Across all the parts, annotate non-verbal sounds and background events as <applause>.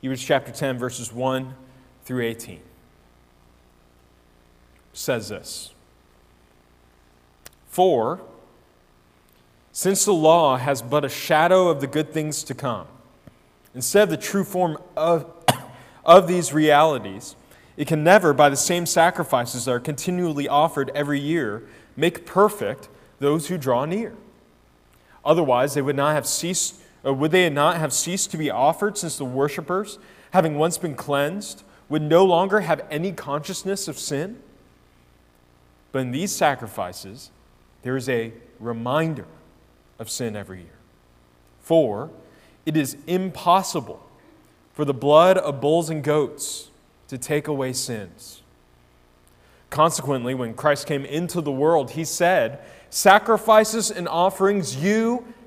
Hebrews chapter 10, verses 1 through 18 says this For, since the law has but a shadow of the good things to come, instead of the true form of, <coughs> of these realities, it can never, by the same sacrifices that are continually offered every year, make perfect those who draw near. Otherwise, they would not have ceased, or would they not have ceased to be offered, since the worshippers, having once been cleansed, would no longer have any consciousness of sin? But in these sacrifices, there is a reminder of sin every year. For it is impossible for the blood of bulls and goats to take away sins. Consequently, when Christ came into the world, he said, Sacrifices and offerings you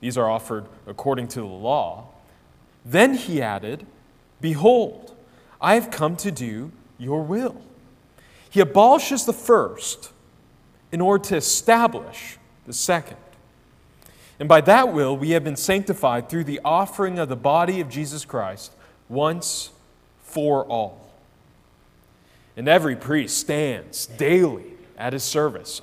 these are offered according to the law. Then he added, Behold, I have come to do your will. He abolishes the first in order to establish the second. And by that will, we have been sanctified through the offering of the body of Jesus Christ once for all. And every priest stands daily at his service,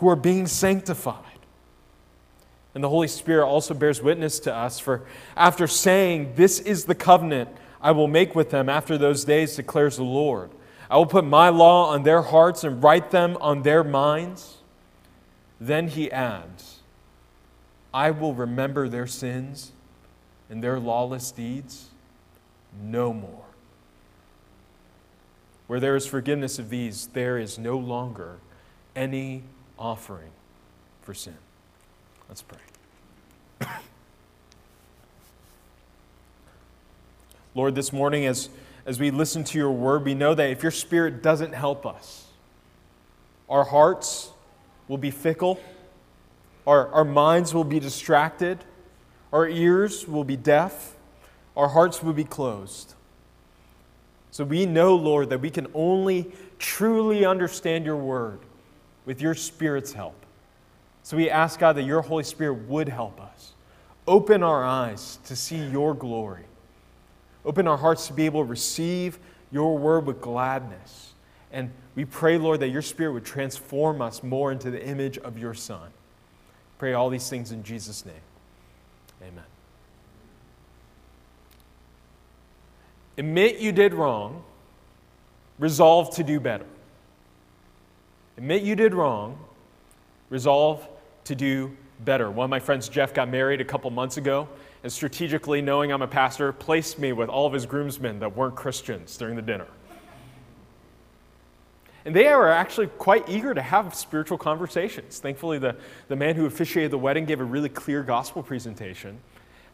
who are being sanctified. And the Holy Spirit also bears witness to us, for after saying, This is the covenant I will make with them after those days, declares the Lord. I will put my law on their hearts and write them on their minds. Then he adds, I will remember their sins and their lawless deeds no more. Where there is forgiveness of these, there is no longer any offering for sin. Let's pray. <coughs> Lord, this morning, as, as we listen to your word, we know that if your spirit doesn't help us, our hearts will be fickle, our, our minds will be distracted, our ears will be deaf, our hearts will be closed. So we know, Lord, that we can only truly understand your word with your Spirit's help. So we ask, God, that your Holy Spirit would help us. Open our eyes to see your glory. Open our hearts to be able to receive your word with gladness. And we pray, Lord, that your Spirit would transform us more into the image of your Son. Pray all these things in Jesus' name. Amen. Admit you did wrong, resolve to do better. Admit you did wrong, resolve to do better. One of my friends, Jeff, got married a couple months ago, and strategically, knowing I'm a pastor, placed me with all of his groomsmen that weren't Christians during the dinner. And they were actually quite eager to have spiritual conversations. Thankfully, the, the man who officiated the wedding gave a really clear gospel presentation.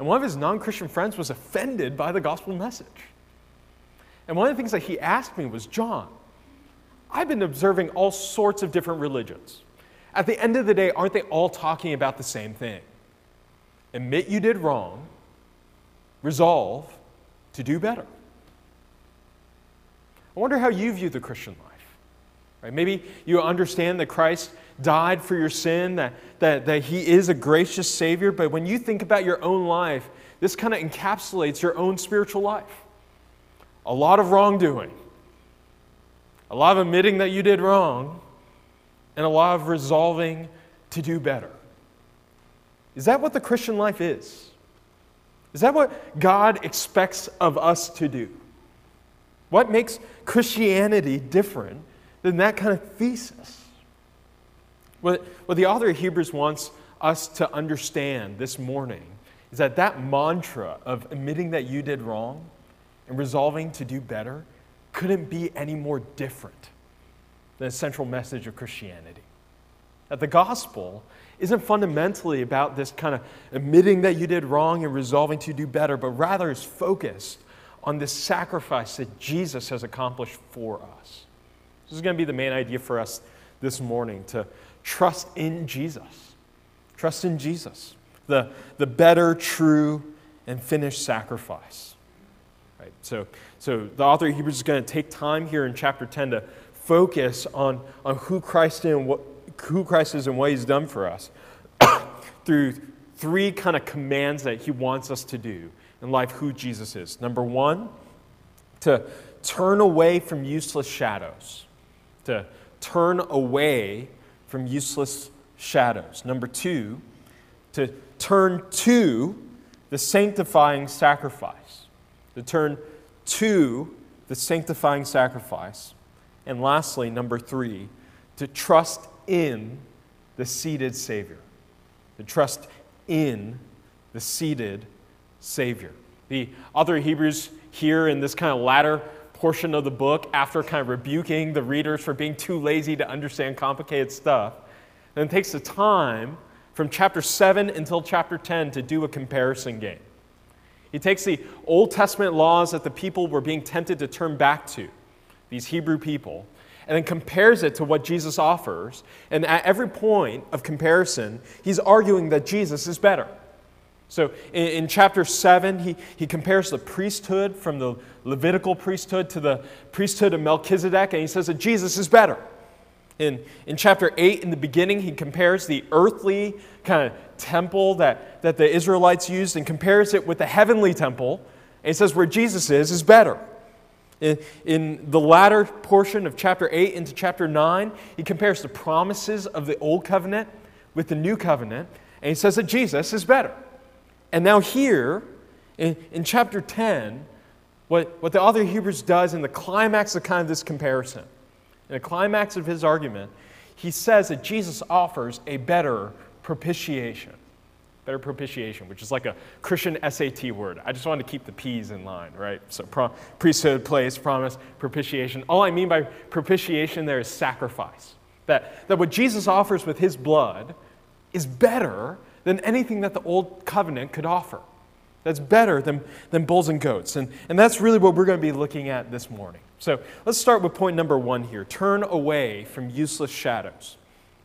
And one of his non Christian friends was offended by the gospel message. And one of the things that he asked me was, John, I've been observing all sorts of different religions. At the end of the day, aren't they all talking about the same thing? Admit you did wrong, resolve to do better. I wonder how you view the Christian life. Right? Maybe you understand that Christ died for your sin, that, that, that He is a gracious Savior, but when you think about your own life, this kind of encapsulates your own spiritual life a lot of wrongdoing, a lot of admitting that you did wrong, and a lot of resolving to do better. Is that what the Christian life is? Is that what God expects of us to do? What makes Christianity different than that kind of thesis? What, what the author of Hebrews wants us to understand this morning is that that mantra of admitting that you did wrong and resolving to do better couldn't be any more different than the central message of Christianity. That the gospel isn't fundamentally about this kind of admitting that you did wrong and resolving to do better, but rather is focused on this sacrifice that Jesus has accomplished for us. This is going to be the main idea for us this morning to trust in Jesus. Trust in Jesus, the, the better, true, and finished sacrifice. Right? So, so the author of Hebrews is going to take time here in chapter 10 to focus on, on who Christ is and what, who Christ is and what he's done for us <coughs> through three kind of commands that he wants us to do in life who Jesus is. Number one, to turn away from useless shadows. To turn away from useless shadows. Number two, to turn to the sanctifying sacrifice. To turn to the sanctifying sacrifice. And lastly, number three, to trust in the seated Savior. To trust in the seated Savior. The of Hebrews here in this kind of latter portion of the book, after kind of rebuking the readers for being too lazy to understand complicated stuff, then takes the time from chapter 7 until chapter 10 to do a comparison game. He takes the Old Testament laws that the people were being tempted to turn back to, these Hebrew people, and then compares it to what Jesus offers. And at every point of comparison, he's arguing that Jesus is better. So in, in, chapter 7, he, he compares the priesthood from the Levitical priesthood to the priesthood of Melchizedek, and he says that Jesus is better. In, in chapter 8, in the beginning, he compares the earthly kind of temple that, that the Israelites used and compares it with the heavenly temple. And he says where Jesus is, is better. In, in the latter portion of chapter 8 into chapter 9, he compares the promises of the old covenant with the new covenant. And he says that Jesus is better. And now, here in, in chapter 10, what, what the author of Hebrews does in the climax of kind of this comparison in the climax of his argument, he says that Jesus offers a better propitiation. Better propitiation, which is like a Christian SAT word. I just wanted to keep the P's in line, right? So, pro- priesthood, place, promise, propitiation. All I mean by propitiation there is sacrifice. That, that what Jesus offers with his blood is better than anything that the old covenant could offer. That's better than, than bulls and goats. And, and that's really what we're going to be looking at this morning. So let's start with point number one here turn away from useless shadows.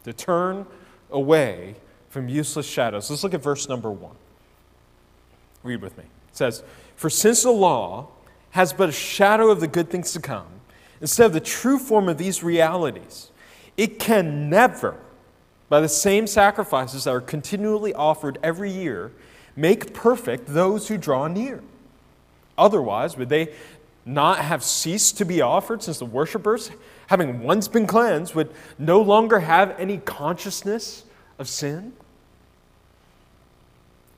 To turn away from useless shadows. Let's look at verse number one. Read with me. It says, For since the law has but a shadow of the good things to come, instead of the true form of these realities, it can never, by the same sacrifices that are continually offered every year, make perfect those who draw near. Otherwise, would they not have ceased to be offered since the worshippers, having once been cleansed, would no longer have any consciousness of sin?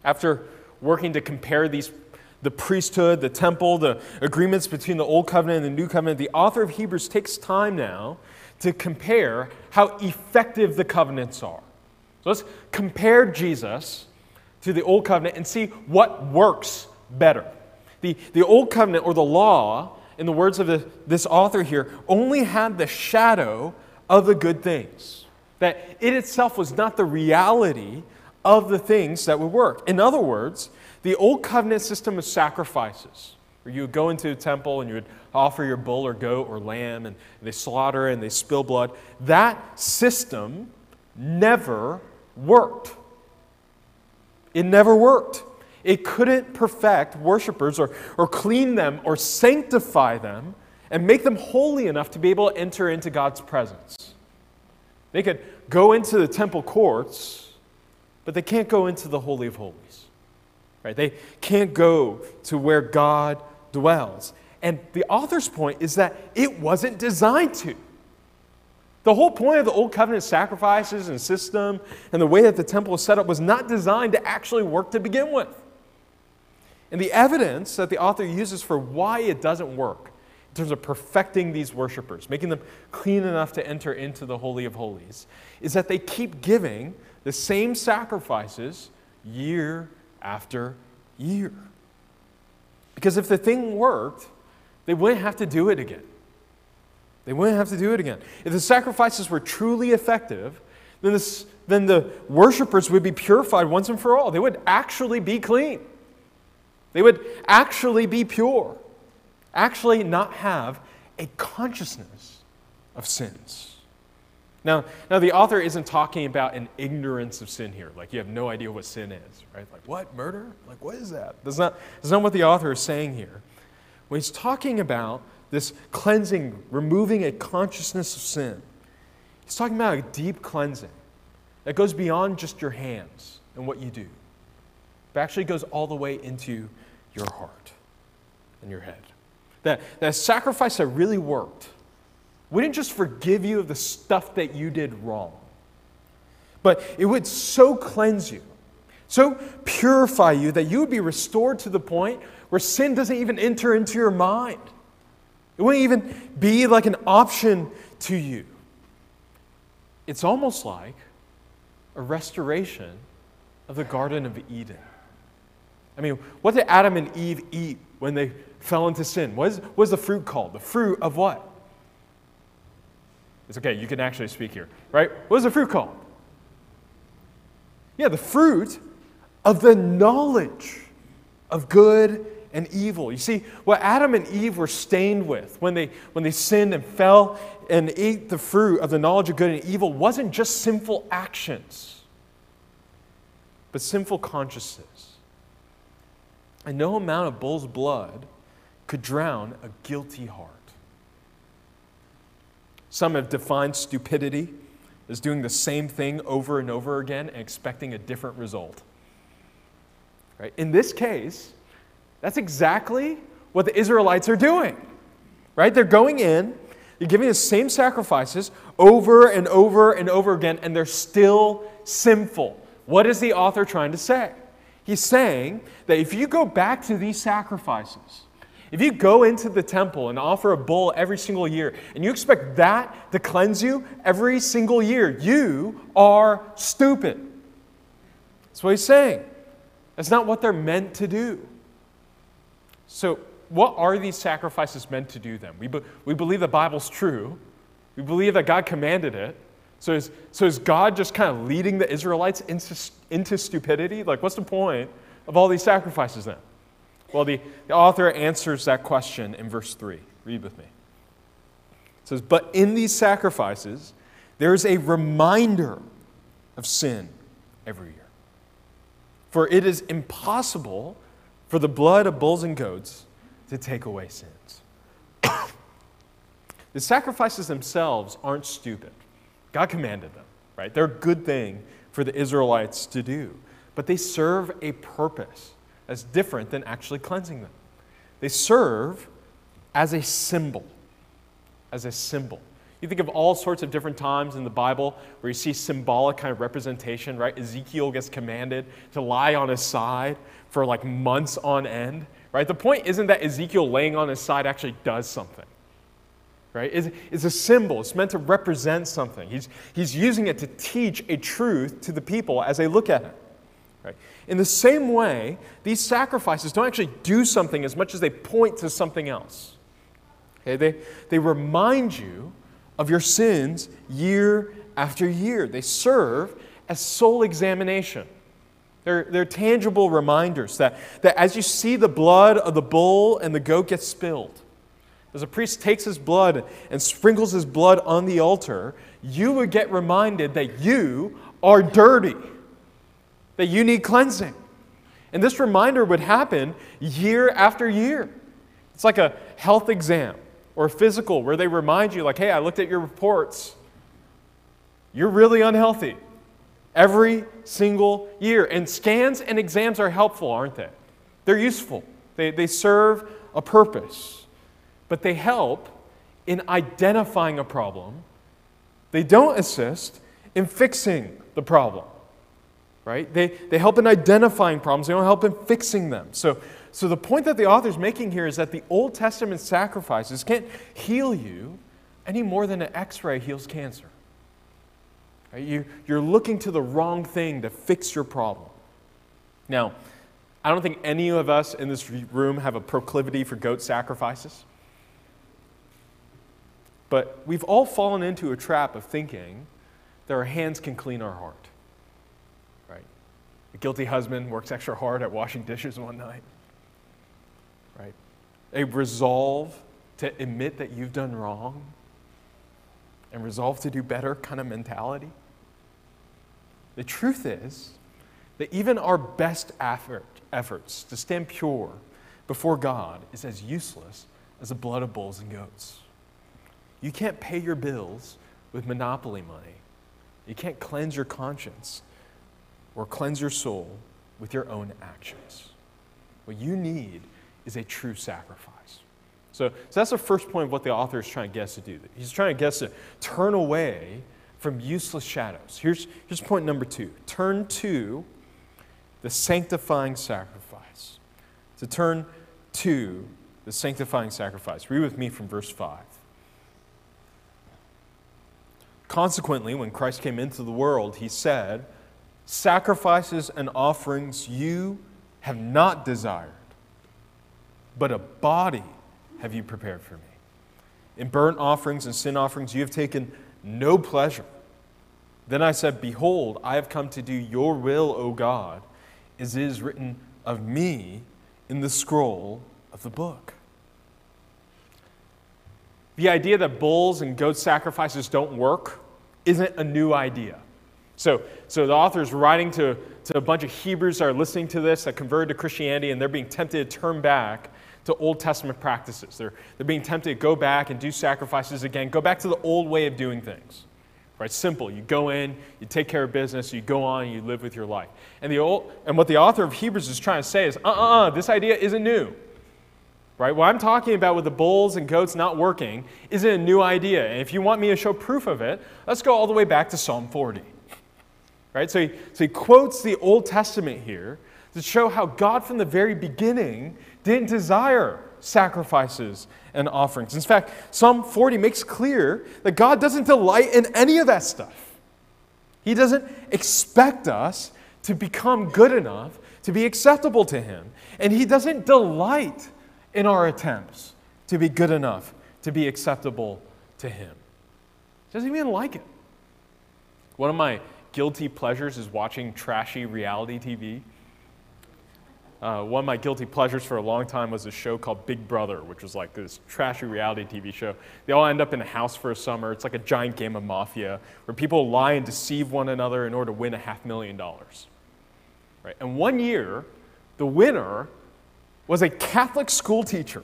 After working to compare these the priesthood, the temple, the agreements between the old covenant and the new covenant, the author of Hebrews takes time now to compare how effective the covenants are. So let's compare Jesus to the old covenant and see what works better. The, the old covenant or the law, in the words of the, this author here, only had the shadow of the good things. That it itself was not the reality of the things that would work. In other words, the old covenant system of sacrifices, where you would go into a temple and you would offer your bull or goat or lamb and they slaughter and they spill blood, that system never worked. It never worked. It couldn't perfect worshipers or, or clean them or sanctify them and make them holy enough to be able to enter into God's presence. They could go into the temple courts, but they can't go into the Holy of Holies. Right? They can't go to where God dwells. And the author's point is that it wasn't designed to. The whole point of the Old Covenant sacrifices and system and the way that the temple was set up was not designed to actually work to begin with. And the evidence that the author uses for why it doesn't work in terms of perfecting these worshipers, making them clean enough to enter into the Holy of Holies, is that they keep giving the same sacrifices year after year. Because if the thing worked, they wouldn't have to do it again. They wouldn't have to do it again. If the sacrifices were truly effective, then, this, then the worshippers would be purified once and for all. They would actually be clean. They would actually be pure, actually not have a consciousness of sins. Now, now the author isn't talking about an ignorance of sin here, like you have no idea what sin is, right? Like what murder? Like what is that? That's not that's not what the author is saying here. What he's talking about this cleansing, removing a consciousness of sin, he's talking about a deep cleansing that goes beyond just your hands and what you do, but actually goes all the way into your heart and your head. That, that sacrifice that really worked wouldn't just forgive you of the stuff that you did wrong, but it would so cleanse you, so purify you that you would be restored to the point where sin doesn't even enter into your mind. It wouldn't even be like an option to you. It's almost like a restoration of the Garden of Eden. I mean, what did Adam and Eve eat when they fell into sin? What is, what is the fruit called? The fruit of what? It's okay, you can actually speak here, right? What is the fruit called? Yeah, the fruit of the knowledge of good and evil. You see, what Adam and Eve were stained with when they, when they sinned and fell and ate the fruit of the knowledge of good and evil wasn't just sinful actions, but sinful consciousness. And no amount of bull's blood could drown a guilty heart. Some have defined stupidity as doing the same thing over and over again and expecting a different result. Right? In this case, that's exactly what the Israelites are doing. Right? They're going in, they're giving the same sacrifices over and over and over again, and they're still sinful. What is the author trying to say? He's saying that if you go back to these sacrifices, if you go into the temple and offer a bull every single year, and you expect that to cleanse you every single year, you are stupid. That's what he's saying. That's not what they're meant to do. So, what are these sacrifices meant to do then? We, be, we believe the Bible's true, we believe that God commanded it. So is, so is God just kind of leading the Israelites into, into stupidity? Like, what's the point of all these sacrifices then? Well, the, the author answers that question in verse 3. Read with me. It says, But in these sacrifices, there is a reminder of sin every year. For it is impossible for the blood of bulls and goats to take away sins. <coughs> the sacrifices themselves aren't stupid. God commanded them, right? They're a good thing for the Israelites to do, but they serve a purpose that's different than actually cleansing them. They serve as a symbol, as a symbol. You think of all sorts of different times in the Bible where you see symbolic kind of representation, right? Ezekiel gets commanded to lie on his side for like months on end, right? The point isn't that Ezekiel laying on his side actually does something right? It's, it's, a symbol. It's meant to represent something. He's, he's using it to teach a truth to the people as they look at it. Right? In the same way, these sacrifices don't actually do something as much as they point to something else. Okay? They, they remind you of your sins year after year. They serve as soul examination. They're, they're tangible reminders that, that as you see the blood of the bull and the goat get spilled, as a priest takes his blood and sprinkles his blood on the altar, you would get reminded that you are dirty, that you need cleansing. And this reminder would happen year after year. It's like a health exam or a physical where they remind you, like, hey, I looked at your reports. You're really unhealthy every single year. And scans and exams are helpful, aren't they? They're useful, they, they serve a purpose but they help in identifying a problem. They don't assist in fixing the problem, right? They, they help in identifying problems, they don't help in fixing them. So, so the point that the author's making here is that the Old Testament sacrifices can't heal you any more than an x ray heals cancer. You, you're looking to the wrong thing to fix your problem. Now, I don't think any of us in this room have a proclivity for goat sacrifices. But we've all fallen into a trap of thinking that our hands can clean our heart. Right? A guilty husband works extra hard at washing dishes one night. Right? A resolve to admit that you've done wrong and resolve to do better kind of mentality. The truth is that even our best effort, efforts to stand pure before God is as useless as the blood of bulls and goats. You can't pay your bills with monopoly money. You can't cleanse your conscience or cleanse your soul with your own actions. What you need is a true sacrifice. So, so that's the first point of what the author is trying to get us to do. He's trying to get us to turn away from useless shadows. Here's, here's point number two turn to the sanctifying sacrifice. To turn to the sanctifying sacrifice. Read with me from verse 5. Consequently, when Christ came into the world, he said, Sacrifices and offerings you have not desired, but a body have you prepared for me. In burnt offerings and sin offerings you have taken no pleasure. Then I said, Behold, I have come to do your will, O God, as is written of me in the scroll of the book. The idea that bulls and goat sacrifices don't work isn't a new idea. So, so the author is writing to, to a bunch of Hebrews that are listening to this, that converted to Christianity, and they're being tempted to turn back to Old Testament practices. They're, they're being tempted to go back and do sacrifices again, go back to the old way of doing things. Right? Simple. You go in, you take care of business, you go on, you live with your life. And, the old, and what the author of Hebrews is trying to say is, uh uh uh, this idea isn't new. Right? What I'm talking about with the bulls and goats not working isn't a new idea. And if you want me to show proof of it, let's go all the way back to Psalm 40. Right? So he, so he quotes the Old Testament here to show how God from the very beginning didn't desire sacrifices and offerings. In fact, Psalm 40 makes clear that God doesn't delight in any of that stuff. He doesn't expect us to become good enough to be acceptable to Him. And He doesn't delight in our attempts to be good enough to be acceptable to Him. He doesn't even like it. One of my guilty pleasures is watching trashy reality TV. Uh, one of my guilty pleasures for a long time was a show called Big Brother, which was like this trashy reality TV show. They all end up in a house for a summer. It's like a giant game of mafia where people lie and deceive one another in order to win a half million dollars. Right? And one year, the winner was a Catholic school teacher.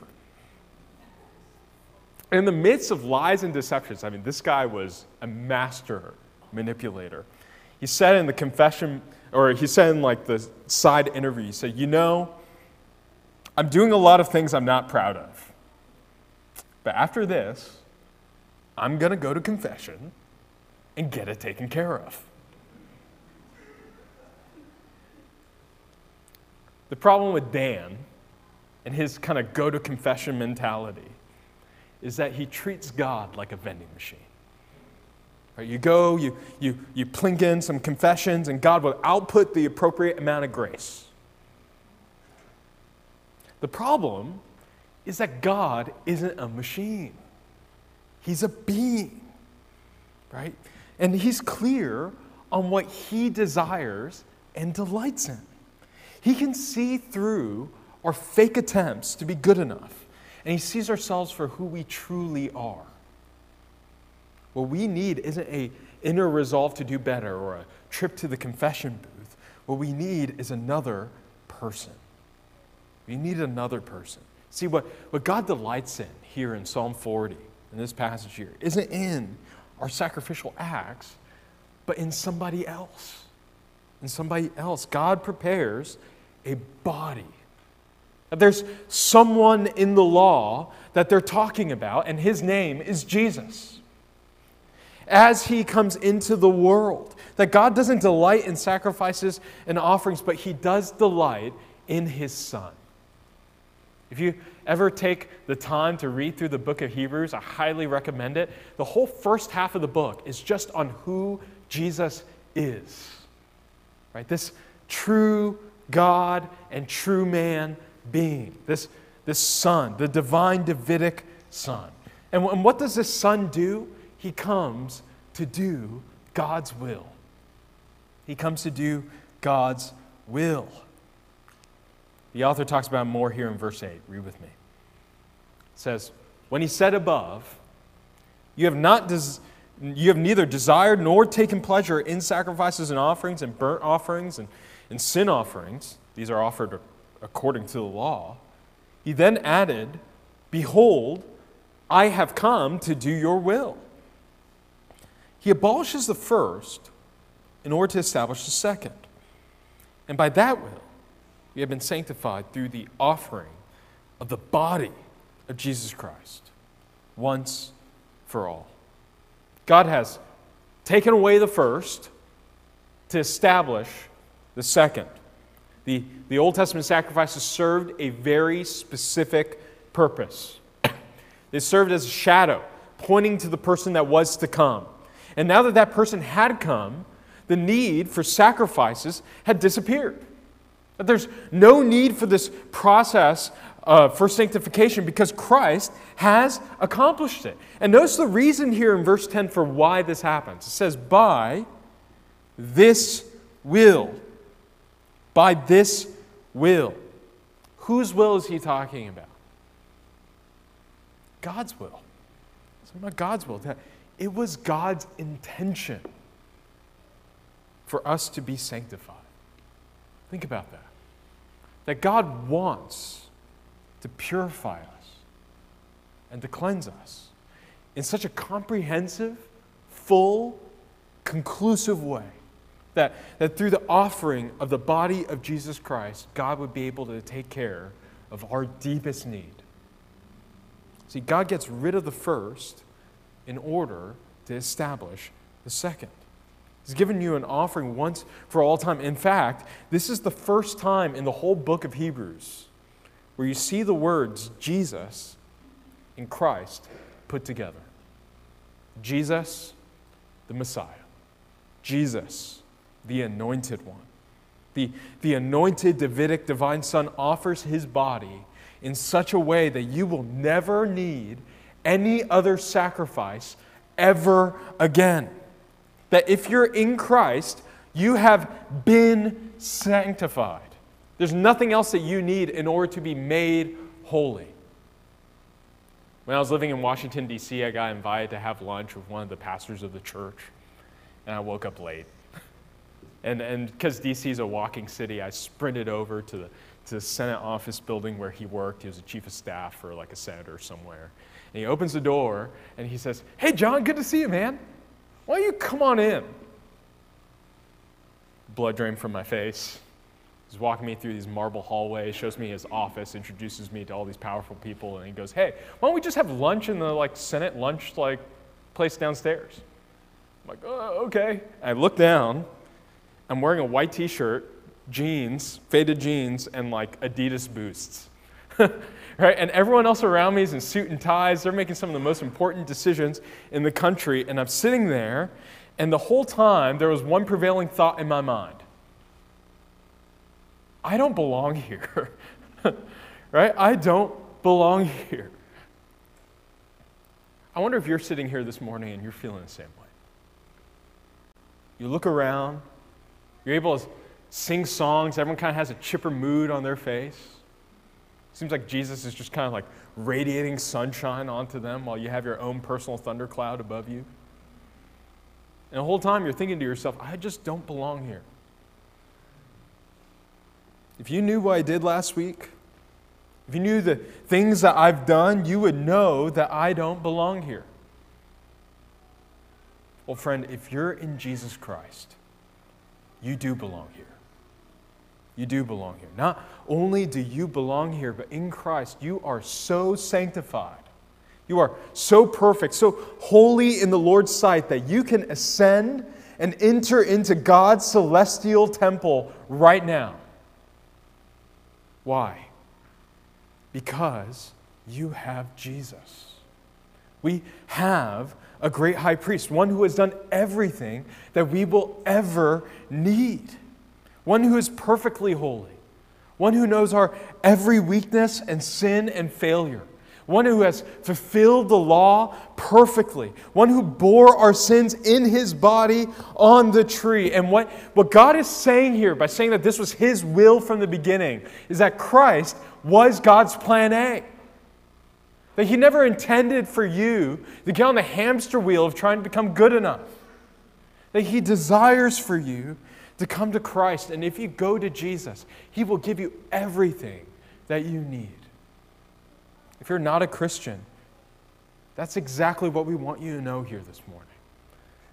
In the midst of lies and deceptions, I mean, this guy was a master manipulator. He said in the confession or he said in like the side interview, he said, You know, I'm doing a lot of things I'm not proud of. But after this, I'm going to go to confession and get it taken care of. The problem with Dan and his kind of go to confession mentality is that he treats God like a vending machine. Right, you go, you, you, you plink in some confessions, and God will output the appropriate amount of grace. The problem is that God isn't a machine, He's a being, right? And He's clear on what He desires and delights in. He can see through our fake attempts to be good enough, and He sees ourselves for who we truly are. What we need isn't a inner resolve to do better or a trip to the confession booth. What we need is another person. We need another person. See, what, what God delights in here in Psalm 40, in this passage here, isn't in our sacrificial acts, but in somebody else. In somebody else. God prepares a body. There's someone in the law that they're talking about, and his name is Jesus as he comes into the world. That God doesn't delight in sacrifices and offerings, but he does delight in his son. If you ever take the time to read through the book of Hebrews, I highly recommend it. The whole first half of the book is just on who Jesus is. Right? This true God and true man being. This, this Son, the divine Davidic Son. And, and what does this Son do? He comes to do God's will. He comes to do God's will. The author talks about more here in verse 8. Read with me. It says, When he said above, you have, not des- you have neither desired nor taken pleasure in sacrifices and offerings and burnt offerings and, and sin offerings. These are offered according to the law. He then added, Behold, I have come to do your will. He abolishes the first in order to establish the second. And by that will, we have been sanctified through the offering of the body of Jesus Christ once for all. God has taken away the first to establish the second. The, the Old Testament sacrifices served a very specific purpose. <coughs> They served as a shadow, pointing to the person that was to come. And now that that person had come, the need for sacrifices had disappeared. That there's no need for this process uh, for sanctification because Christ has accomplished it. And notice the reason here in verse 10 for why this happens. It says, by this will. By this will. Whose will is he talking about? God's will. It's about God's will. It was God's intention for us to be sanctified. Think about that. That God wants to purify us and to cleanse us in such a comprehensive, full, conclusive way that, that through the offering of the body of Jesus Christ, God would be able to take care of our deepest need. See, God gets rid of the first in order to establish the second. He's given you an offering once for all time. In fact, this is the first time in the whole book of Hebrews where you see the words Jesus and Christ put together. Jesus, the Messiah. Jesus, the anointed one. The, the anointed Davidic divine Son offers his body in such a way that you will never need any other sacrifice ever again that if you're in Christ, you have been sanctified. There's nothing else that you need in order to be made holy. When I was living in Washington, D.C., I got invited to have lunch with one of the pastors of the church, and I woke up late. <laughs> And because D.C. is a walking city, I sprinted over to the, the Senate office building where he worked. He was a chief of staff for like a senator somewhere. And he opens the door and he says, Hey, John, good to see you, man. Why don't you come on in? Blood drained from my face. He's walking me through these marble hallways, shows me his office, introduces me to all these powerful people, and he goes, "Hey, why don't we just have lunch in the like Senate lunch like place downstairs?" I'm like, oh, "Okay." I look down. I'm wearing a white T-shirt, jeans, faded jeans, and like Adidas boosts. <laughs> right? And everyone else around me is in suit and ties. They're making some of the most important decisions in the country. And I'm sitting there, and the whole time there was one prevailing thought in my mind I don't belong <laughs> here. right? I don't belong here. I wonder if you're sitting here this morning and you're feeling the same way. You look around, you're able to sing songs, everyone kind of has a chipper mood on their face. Seems like Jesus is just kind of like radiating sunshine onto them while you have your own personal thundercloud above you. And the whole time you're thinking to yourself, I just don't belong here. If you knew what I did last week, if you knew the things that I've done, you would know that I don't belong here. Well, friend, if you're in Jesus Christ, you do belong here. You do belong here. Not only do you belong here, but in Christ, you are so sanctified. You are so perfect, so holy in the Lord's sight that you can ascend and enter into God's celestial temple right now. Why? Because you have Jesus. We have a great high priest, one who has done everything that we will ever need, one who is perfectly holy, one who knows our every weakness and sin and failure, one who has fulfilled the law perfectly, one who bore our sins in his body on the tree. And what, what God is saying here by saying that this was his will from the beginning is that Christ was God's plan A. That he never intended for you to get on the hamster wheel of trying to become good enough. That he desires for you to come to Christ. And if you go to Jesus, he will give you everything that you need. If you're not a Christian, that's exactly what we want you to know here this morning.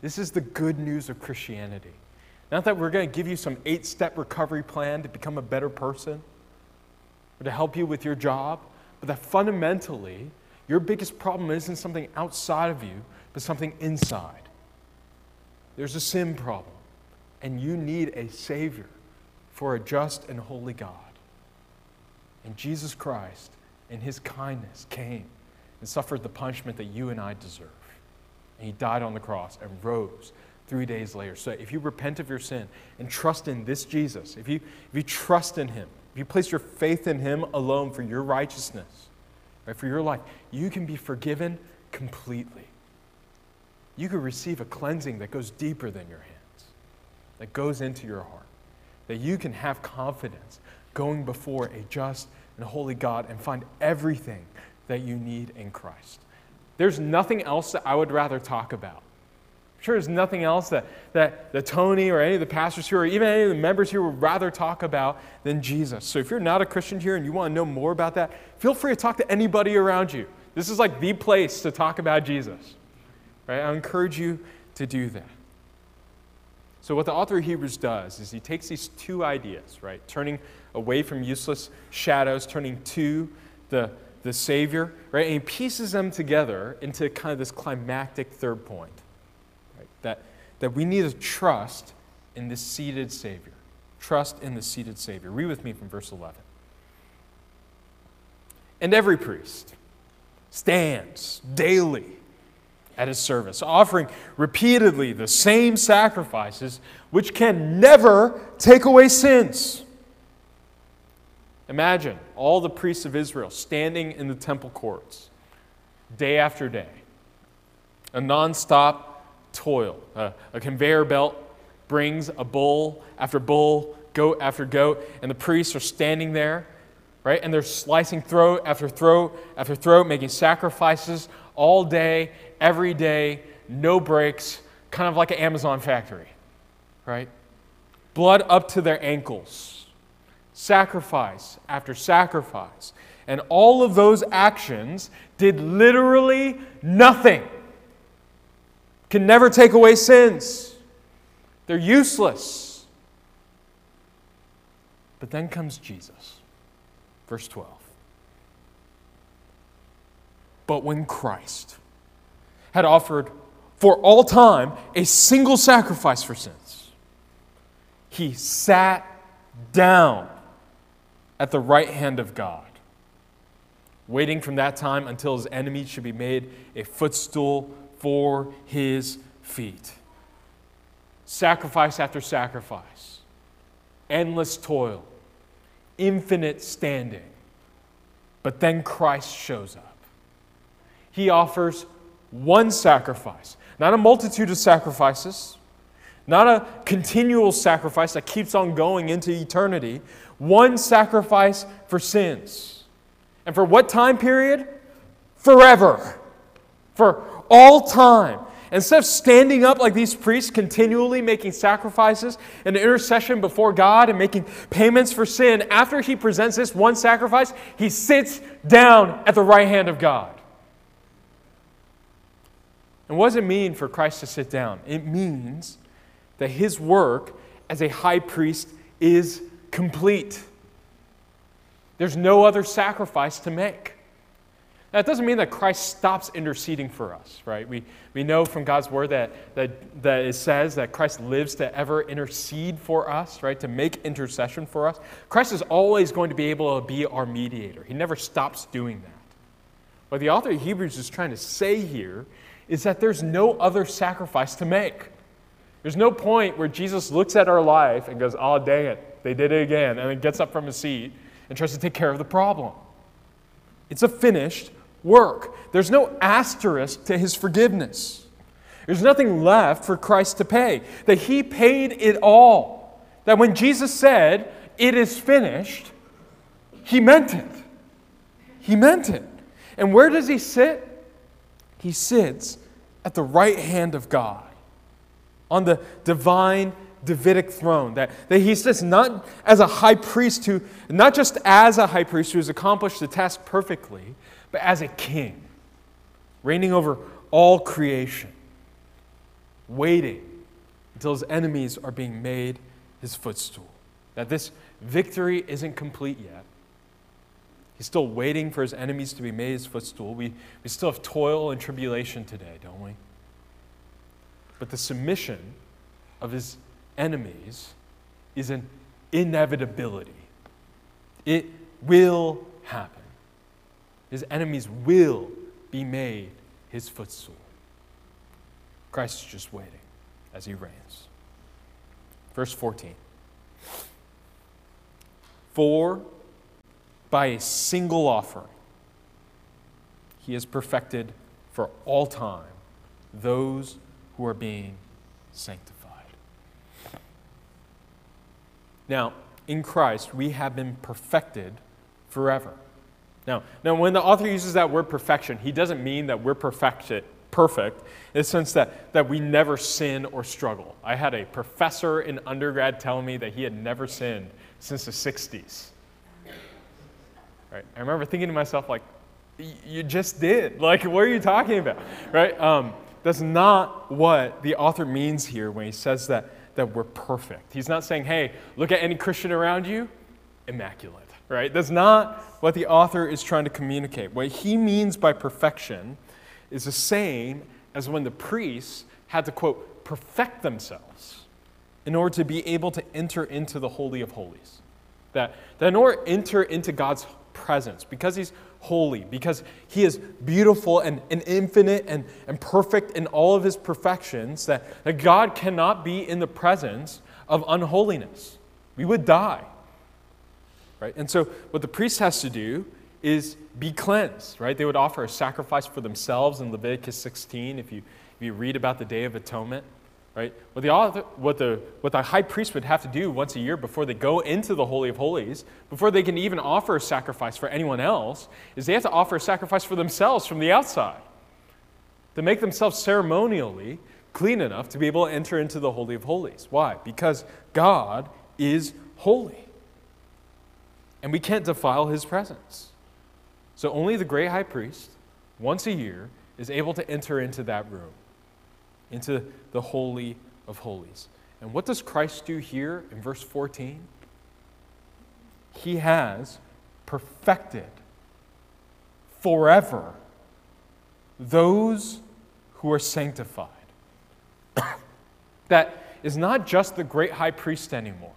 This is the good news of Christianity. Not that we're going to give you some eight step recovery plan to become a better person or to help you with your job, but that fundamentally, your biggest problem isn't something outside of you, but something inside. There's a sin problem, and you need a Savior for a just and holy God. And Jesus Christ in his kindness, came and suffered the punishment that you and I deserve. And he died on the cross and rose three days later. So if you repent of your sin and trust in this Jesus, if you, if you trust in him, if you place your faith in him alone for your righteousness, right, for your life, you can be forgiven completely. You can receive a cleansing that goes deeper than your hands, that goes into your heart, that you can have confidence going before a just and holy God and find everything that you need in Christ. There's nothing else that I would rather talk about. I'm sure there's nothing else that, that, that Tony or any of the pastors here or even any of the members here would rather talk about than Jesus. So if you're not a Christian here and you want to know more about that, feel free to talk to anybody around you. This is like the place to talk about Jesus. Right? I encourage you to do that. So, what the author of Hebrews does is he takes these two ideas, right? Turning away from useless shadows, turning to the, the Savior, right? And he pieces them together into kind of this climactic third point, right? That, that we need to trust in this seated Savior. Trust in the seated Savior. Read with me from verse 11. And every priest stands daily at his service, offering repeatedly the same sacrifices which can never take away sins. Imagine all the priests of Israel standing in the temple courts day after day. A nonstop toil. A, conveyor belt brings a bull after bull, goat after goat, and the priests are standing there, right? And they're slicing throat after throat after throat, making sacrifices all day, every day, no breaks, kind of like an Amazon factory, right? Blood up to their ankles sacrifice after sacrifice. And all of those actions did literally nothing. Can never take away sins. They're useless. But then comes Jesus. Verse 12. But when Christ had offered for all time a single sacrifice for sins, he sat down at the right hand of God, waiting from that time until his enemies should be made a footstool for his feet. Sacrifice after sacrifice, endless toil, infinite standing. But then Christ shows up. He offers one sacrifice, not a multitude of sacrifices, not a continual sacrifice that keeps on going into eternity, one sacrifice for sins. And for what time period? Forever. For all time. Instead of standing up like these priests, continually making sacrifices and intercession before God and making payments for sin, after he presents this one sacrifice, he sits down at the right hand of God. And what does it mean for Christ to sit down? It means that his work as a high priest is complete. There's no other sacrifice to make. That doesn't mean that Christ stops interceding for us, right? We, we know from God's word that, that, that it says that Christ lives to ever intercede for us, right? To make intercession for us. Christ is always going to be able to be our mediator. He never stops doing that. What the author of Hebrews is trying to say here is that there's no other sacrifice to make. There's no point where Jesus looks at our life and goes, oh, dang it, they did it again, and then gets up from his seat and tries to take care of the problem. It's a finished work. There's no asterisk to his forgiveness. There's nothing left for Christ to pay. That he paid it all. That when Jesus said, it is finished, he meant it. He meant it. And where does he sit? He sits at the right hand of God on the divine Davidic throne. That, that he sits not as a high priest who, not just as a high priest who has accomplished the task perfectly, but as a king, reigning over all creation, waiting until his enemies are being made his footstool. That this victory isn't complete yet. He's still waiting for his enemies to be made his footstool. We, we still have toil and tribulation today, don't we? But the submission of his enemies is an inevitability. It will happen. His enemies will be made his footstool. Christ is just waiting as he reigns. Verse 14. For by a single offering, he has perfected for all time those who are being sanctified. Now, in Christ, we have been perfected forever. Now, now, when the author uses that word perfection, he doesn't mean that we're perfected, perfect in the sense that, that we never sin or struggle. I had a professor in undergrad tell me that he had never sinned since the 60s. Right? I remember thinking to myself, like, you just did. Like, what are you talking about? Right? Um, that's not what the author means here when he says that, that we're perfect. He's not saying, hey, look at any Christian around you, immaculate right? That's not what the author is trying to communicate. What he means by perfection is the same as when the priests had to, quote, perfect themselves in order to be able to enter into the Holy of Holies. That, that in order to enter into God's presence, because he's holy, because he is beautiful and, and infinite and, and perfect in all of his perfections, that, that God cannot be in the presence of unholiness. We would die. Right? And so what the priest has to do is be cleansed, right? They would offer a sacrifice for themselves in Leviticus 16 if you, if you read about the Day of Atonement, right? What the, what, the, what the high priest would have to do once a year before they go into the Holy of Holies, before they can even offer a sacrifice for anyone else, is they have to offer a sacrifice for themselves from the outside to make themselves ceremonially clean enough to be able to enter into the Holy of Holies. Why? Because God is holy and we can't defile his presence. So only the great high priest, once a year, is able to enter into that room, into the Holy of Holies. And what does Christ do here in verse 14? He has perfected forever those who are sanctified. <coughs> that is not just the great high priest anymore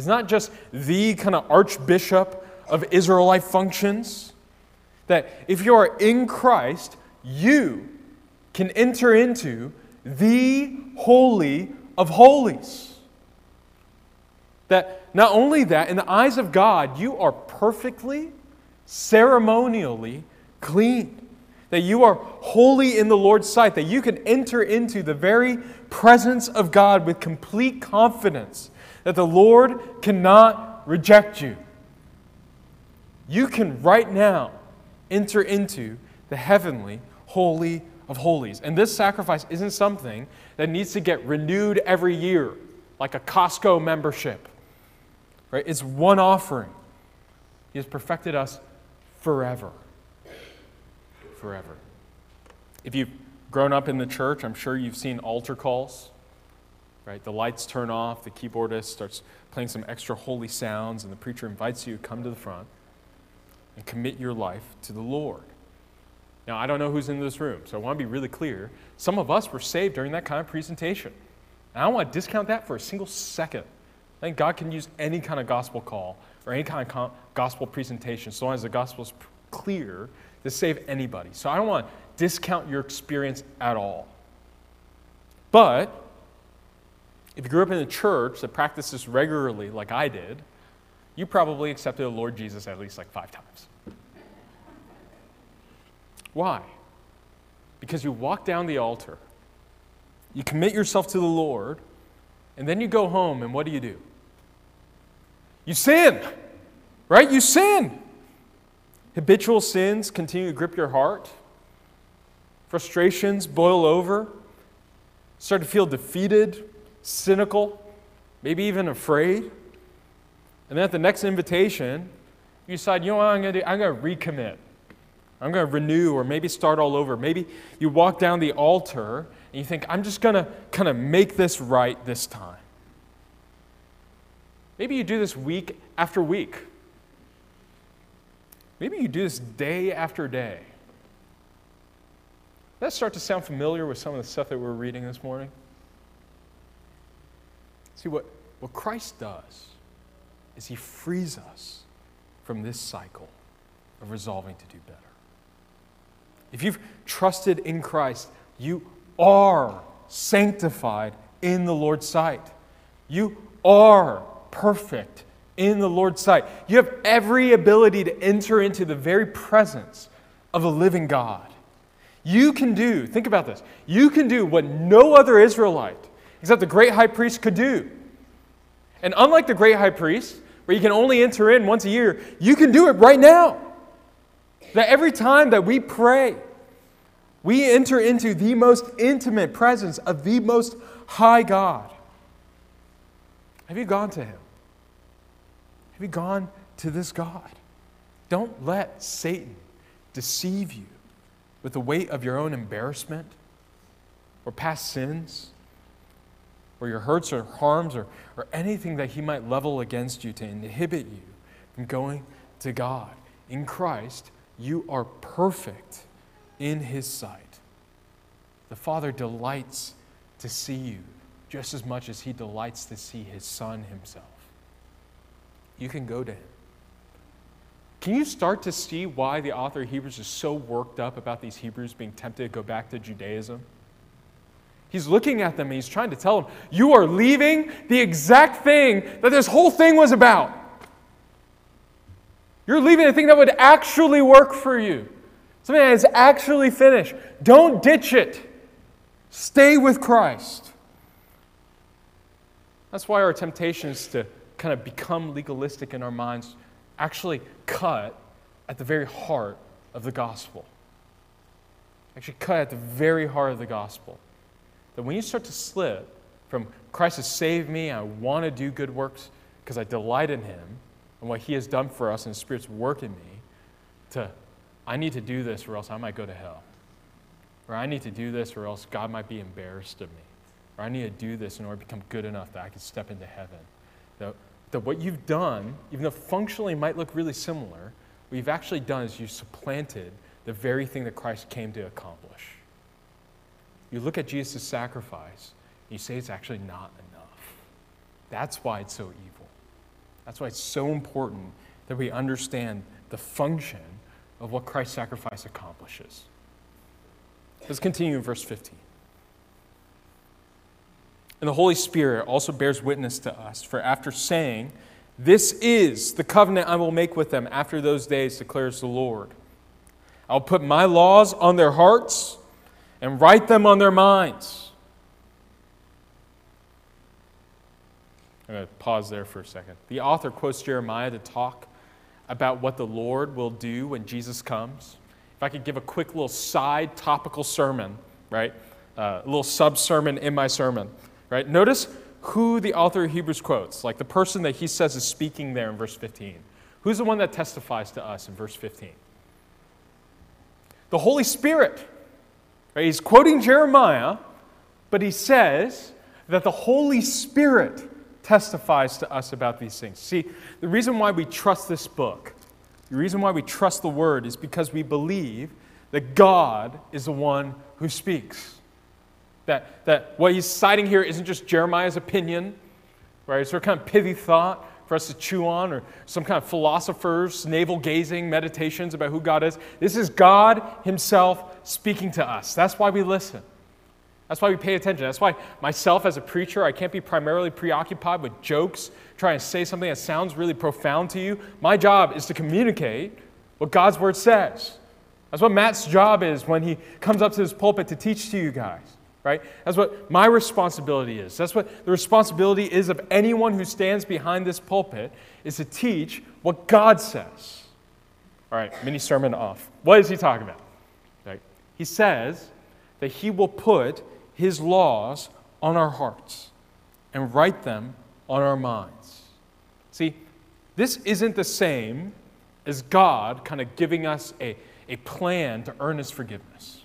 is not just the kind of archbishop of Israelite functions. That if you are in Christ, you can enter into the Holy of Holies. That not only that, in the eyes of God, you are perfectly, ceremonially clean. That you are holy in the Lord's sight, that you can enter into the very presence of God with complete confidence that the Lord cannot reject you. You can right now enter into the heavenly, holy of holies. And this sacrifice isn't something that needs to get renewed every year, like a Costco membership. Right? It's one offering. He has perfected us forever. Forever. If you've grown up in the church, I'm sure you've seen altar calls right? The lights turn off, the keyboardist starts playing some extra holy sounds, and the preacher invites you to come to the front and commit your life to the Lord. Now, I don't know who's in this room, so I want to be really clear. Some of us were saved during that kind of presentation. And I don't want to discount that for a single second. I think God can use any kind of gospel call or any kind of gospel presentation, so long as the gospel is clear, to save anybody. So I don't want to discount your experience at all. But if you grew up in a church that practiced this regularly, like I did, you probably accepted the Lord Jesus at least like five times. Why? Because you walk down the altar, you commit yourself to the Lord, and then you go home, and what do you do? You sin, right? You sin. Habitual sins continue to grip your heart. Frustrations boil over. Start to feel defeated, cynical, maybe even afraid. And then at the next invitation, you decide, you know what I'm going to do? I'm going to recommit. I'm going to renew or maybe start all over. Maybe you walk down the altar and you think, I'm just going to kind of make this right this time. Maybe you do this week after week. Maybe you do this day after day. Does that start to sound familiar with some of the stuff that we're reading this morning? See, what, what Christ does is he frees us from this cycle of resolving to do better. If you've trusted in Christ, you are sanctified in the Lord's sight. You are perfect in the Lord's sight. You have every ability to enter into the very presence of the living God. You can do, think about this, you can do what no other Israelite, except the great high priest, could do. And unlike the great high priest, where you can only enter in once a year, you can do it right now. That every time that we pray, we enter into the most intimate presence of the most high God. Have you gone to him? Have you gone to this God? Don't let Satan deceive you with the weight of your own embarrassment or past sins or your hurts or harms or, or anything that he might level against you to inhibit you from going to God. In Christ, you are perfect in his sight. The Father delights to see you just as much as he delights to see his Son himself. You can go to him. Can you start to see why the author of Hebrews is so worked up about these Hebrews being tempted to go back to Judaism? He's looking at them and he's trying to tell them, You are leaving the exact thing that this whole thing was about. You're leaving the thing that would actually work for you, something that is actually finished. Don't ditch it, stay with Christ. That's why our temptation is to kind of become legalistic in our minds actually cut at the very heart of the gospel. Actually, cut at the very heart of the gospel. That when you start to slip from Christ has saved me, I want to do good works because I delight in Him and what He has done for us and His Spirit's work in me, to I need to do this or else I might go to hell. Or I need to do this or else God might be embarrassed of me. Or I need to do this in order to become good enough that I can step into heaven. That, that what you've done, even though functionally might look really similar, what you've actually done is you've supplanted the very thing that Christ came to accomplish. You look at Jesus' sacrifice, and you say it's actually not enough. That's why it's so evil. That's why it's so important that we understand the function of what Christ's sacrifice accomplishes. Let's continue in verse 15. And the Holy Spirit also bears witness to us, for after saying, This is the covenant I will make with them after those days, declares the Lord. I'll put my laws on their hearts and write them on their minds. I'm going to pause there for a second. The author quotes Jeremiah to talk about what the Lord will do when Jesus comes. If I could give a quick little side topical sermon, right? Uh, a little sub sermon in my sermon, right? Notice who the author of Hebrews quotes, like the person that he says is speaking there in verse 15. Who's the one that testifies to us in verse 15? The Holy Spirit. Right? He's quoting Jeremiah, but he says that the Holy Spirit testifies to us about these things. See, the reason why we trust this book, the reason why we trust the Word is because we believe that God is the one who speaks. That, that what he's citing here isn't just Jeremiah's opinion, right? It's sort of kind of pithy thought for us to chew on, or some kind of philosopher's navel gazing meditations about who God is. This is God Himself speaking to us. That's why we listen. That's why we pay attention. That's why myself as a preacher, I can't be primarily preoccupied with jokes, trying to say something that sounds really profound to you. My job is to communicate what God's word says. That's what Matt's job is when he comes up to this pulpit to teach to you guys, right? That's what my responsibility is. That's what the responsibility is of anyone who stands behind this pulpit is to teach what God says. All right, mini sermon off. What is he talking about? Right? He says that he will put his laws on our hearts and write them on our minds. See, this isn't the same as God kind of giving us a a plan to earn his forgiveness,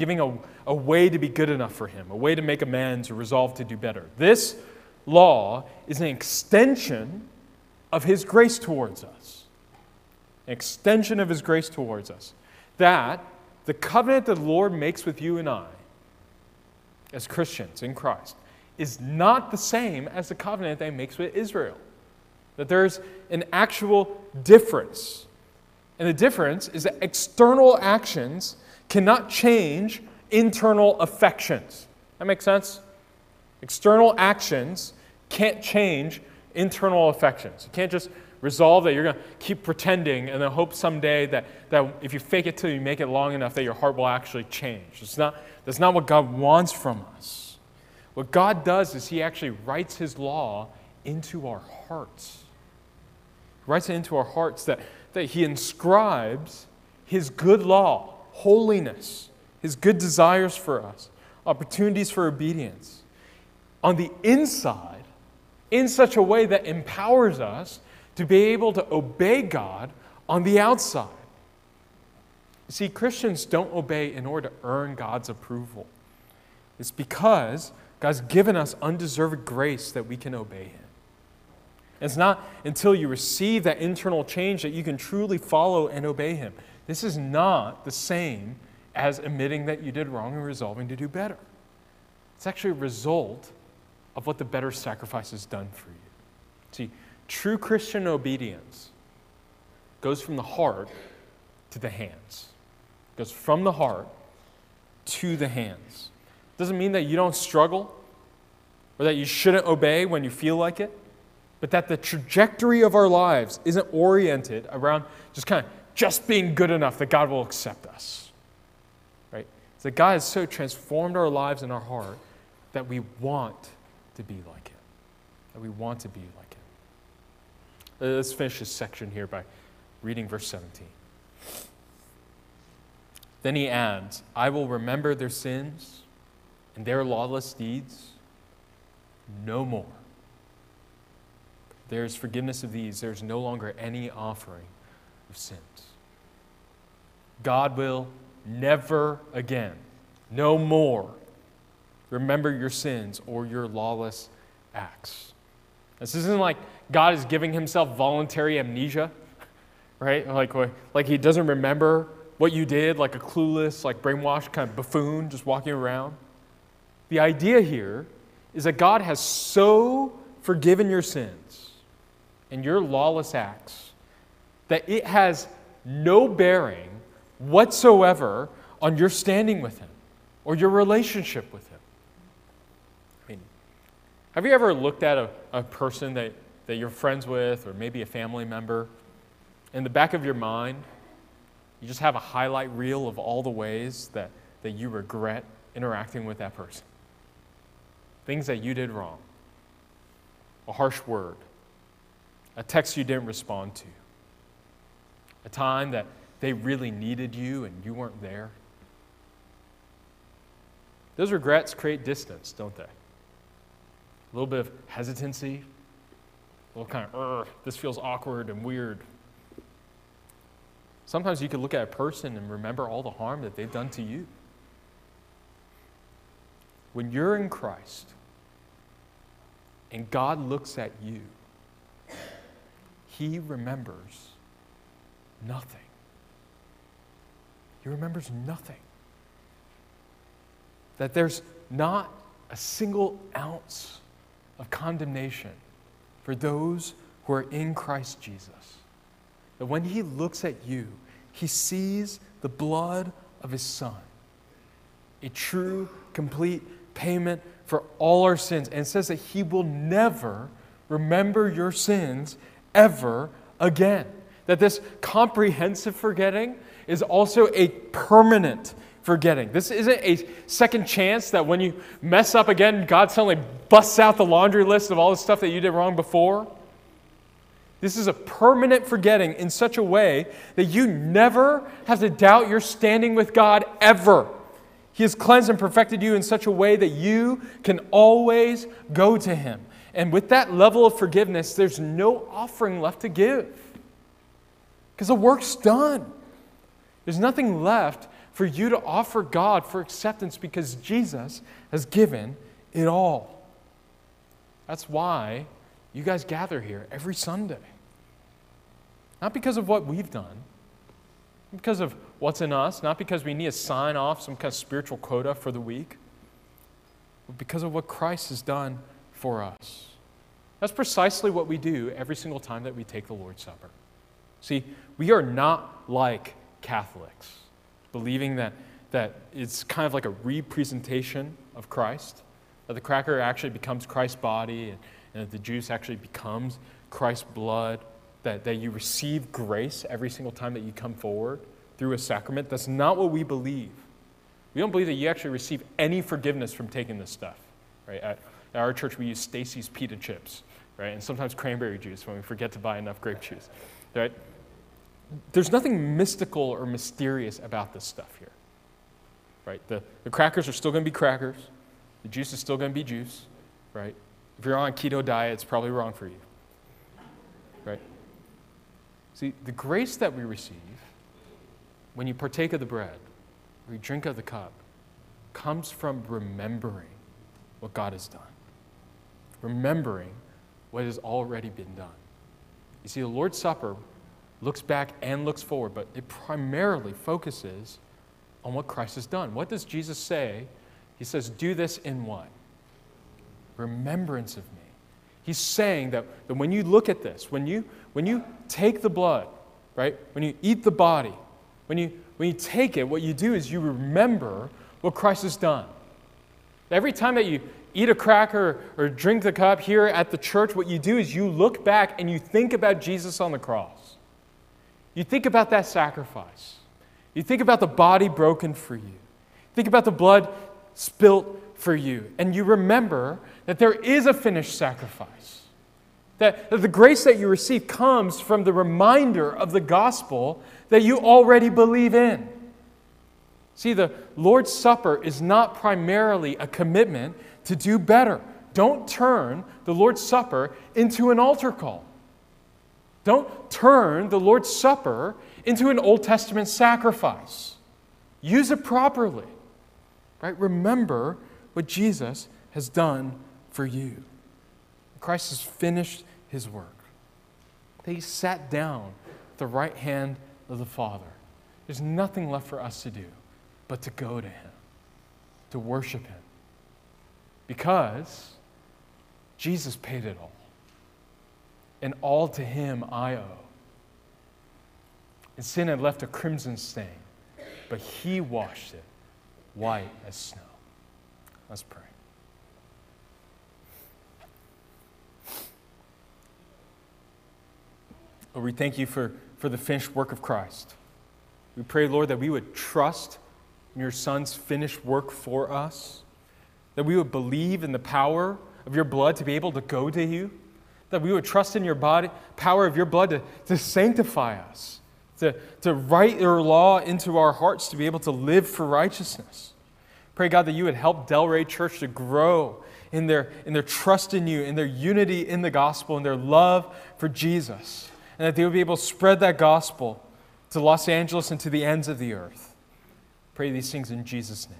giving a, a way to be good enough for him, a way to make amends or resolve to do better. This law is an extension of his grace towards us, an extension of his grace towards us. That the covenant that the Lord makes with you and I, as Christians in Christ, is not the same as the covenant that he makes with Israel. That there's an actual difference and the difference is that external actions cannot change internal affections. That makes sense? External actions can't change internal affections. You can't just resolve that you're going to keep pretending and then hope someday that, that if you fake it till you make it long enough that your heart will actually change. It's not, that's not what God wants from us. What God does is He actually writes His law into our hearts. He writes it into our hearts that that he inscribes his good law, holiness, his good desires for us, opportunities for obedience on the inside in such a way that empowers us to be able to obey God on the outside. You see, Christians don't obey in order to earn God's approval. It's because God's given us undeserved grace that we can obey Him. It's not until you receive that internal change that you can truly follow and obey Him. This is not the same as admitting that you did wrong and resolving to do better. It's actually a result of what the better sacrifice has done for you. See, true Christian obedience goes from the heart to the hands. It goes from the heart to the hands. Doesn't mean that you don't struggle or that you shouldn't obey when you feel like it but that the trajectory of our lives isn't oriented around just kind of just being good enough that God will accept us. Right? That God has so transformed our lives and our heart that we want to be like Him. That we want to be like Him. Uh, let's finish this section here by reading verse 17. Then he adds, I will remember their sins and their lawless deeds no more there's forgiveness of these, there's no longer any offering of sins. God will never again, no more, remember your sins or your lawless acts. This isn't like God is giving himself voluntary amnesia, right? Like, like he doesn't remember what you did, like a clueless, like brainwashed kind of buffoon just walking around. The idea here is that God has so forgiven your sins and your lawless acts that it has no bearing whatsoever on your standing with Him or your relationship with Him. I mean, have you ever looked at a, a person that, that you're friends with or maybe a family member? In the back of your mind, you just have a highlight reel of all the ways that, that you regret interacting with that person. Things that you did wrong, a harsh word, a text you didn't respond to, a time that they really needed you and you weren't there. Those regrets create distance, don't they? A little bit of hesitancy, a little kind of, this feels awkward and weird. Sometimes you could look at a person and remember all the harm that they've done to you. When you're in Christ and God looks at you, he remembers nothing. He remembers nothing. That there's not a single ounce of condemnation for those who are in Christ Jesus. That when he looks at you, he sees the blood of his son, a true, complete payment for all our sins, and says that he will never remember your sins ever again. That this comprehensive forgetting is also a permanent forgetting. This isn't a second chance that when you mess up again, God suddenly busts out the laundry list of all the stuff that you did wrong before. This is a permanent forgetting in such a way that you never have to doubt your standing with God ever. He has cleansed and perfected you in such a way that you can always go to Him. And with that level of forgiveness, there's no offering left to give because the work's done. There's nothing left for you to offer God for acceptance because Jesus has given it all. That's why you guys gather here every Sunday. Not because of what we've done, because of what's in us, not because we need to sign off some kind of spiritual quota for the week, but because of what Christ has done for us. That's precisely what we do every single time that we take the Lord's Supper. See, we are not like Catholics, believing that, that it's kind of like a representation of Christ, that the cracker actually becomes Christ's body and, and that the juice actually becomes Christ's blood, that, that you receive grace every single time that you come forward through a sacrament. That's not what we believe. We don't believe that you actually receive any forgiveness from taking this stuff. Right? At, at our church, we use Stacy's pita chips, right? And sometimes cranberry juice when we forget to buy enough grape juice, right? There's nothing mystical or mysterious about this stuff here, right? The, the crackers are still going to be crackers. The juice is still going to be juice, right? If you're on a keto diet, it's probably wrong for you, right? See, the grace that we receive when you partake of the bread or you drink of the cup comes from remembering what God has done, remembering what has already been done. You see, the Lord's Supper looks back and looks forward, but it primarily focuses on what Christ has done. What does Jesus say? He says, Do this in what? Remembrance of me. He's saying that, that when you look at this, when you, when you take the blood, right, when you eat the body, when you, when you take it, what you do is you remember what Christ has done. Every time that you eat a cracker or drink the cup here at the church, what you do is you look back and you think about Jesus on the cross. You think about that sacrifice. You think about the body broken for you. Think about the blood spilt for you. And you remember that there is a finished sacrifice. That, that the grace that you receive comes from the reminder of the gospel that you already believe in. See, the Lord's Supper is not primarily a commitment to do better. Don't turn the Lord's Supper into an altar call. Don't turn the Lord's Supper into an Old Testament sacrifice. Use it properly. Right? Remember what Jesus has done for you. Christ has finished his work. He sat down at the right hand of the Father. There's nothing left for us to do but to go to him, to worship him. Because Jesus paid it all and all to him I owe. And sin had left a crimson stain, but he washed it white as snow. Let's pray. Lord, we thank you for, for the finished work of Christ. We pray, Lord, that we would trust in your Son's finished work for us, that we would believe in the power of your blood to be able to go to you that we would trust in your body, power of your blood to, to sanctify us, to, to write your law into our hearts to be able to live for righteousness. Pray, God, that you would help Delray Church to grow in their, in their trust in you, in their unity in the gospel, in their love for Jesus, and that they would be able to spread that gospel to Los Angeles and to the ends of the earth. Pray these things in Jesus' name.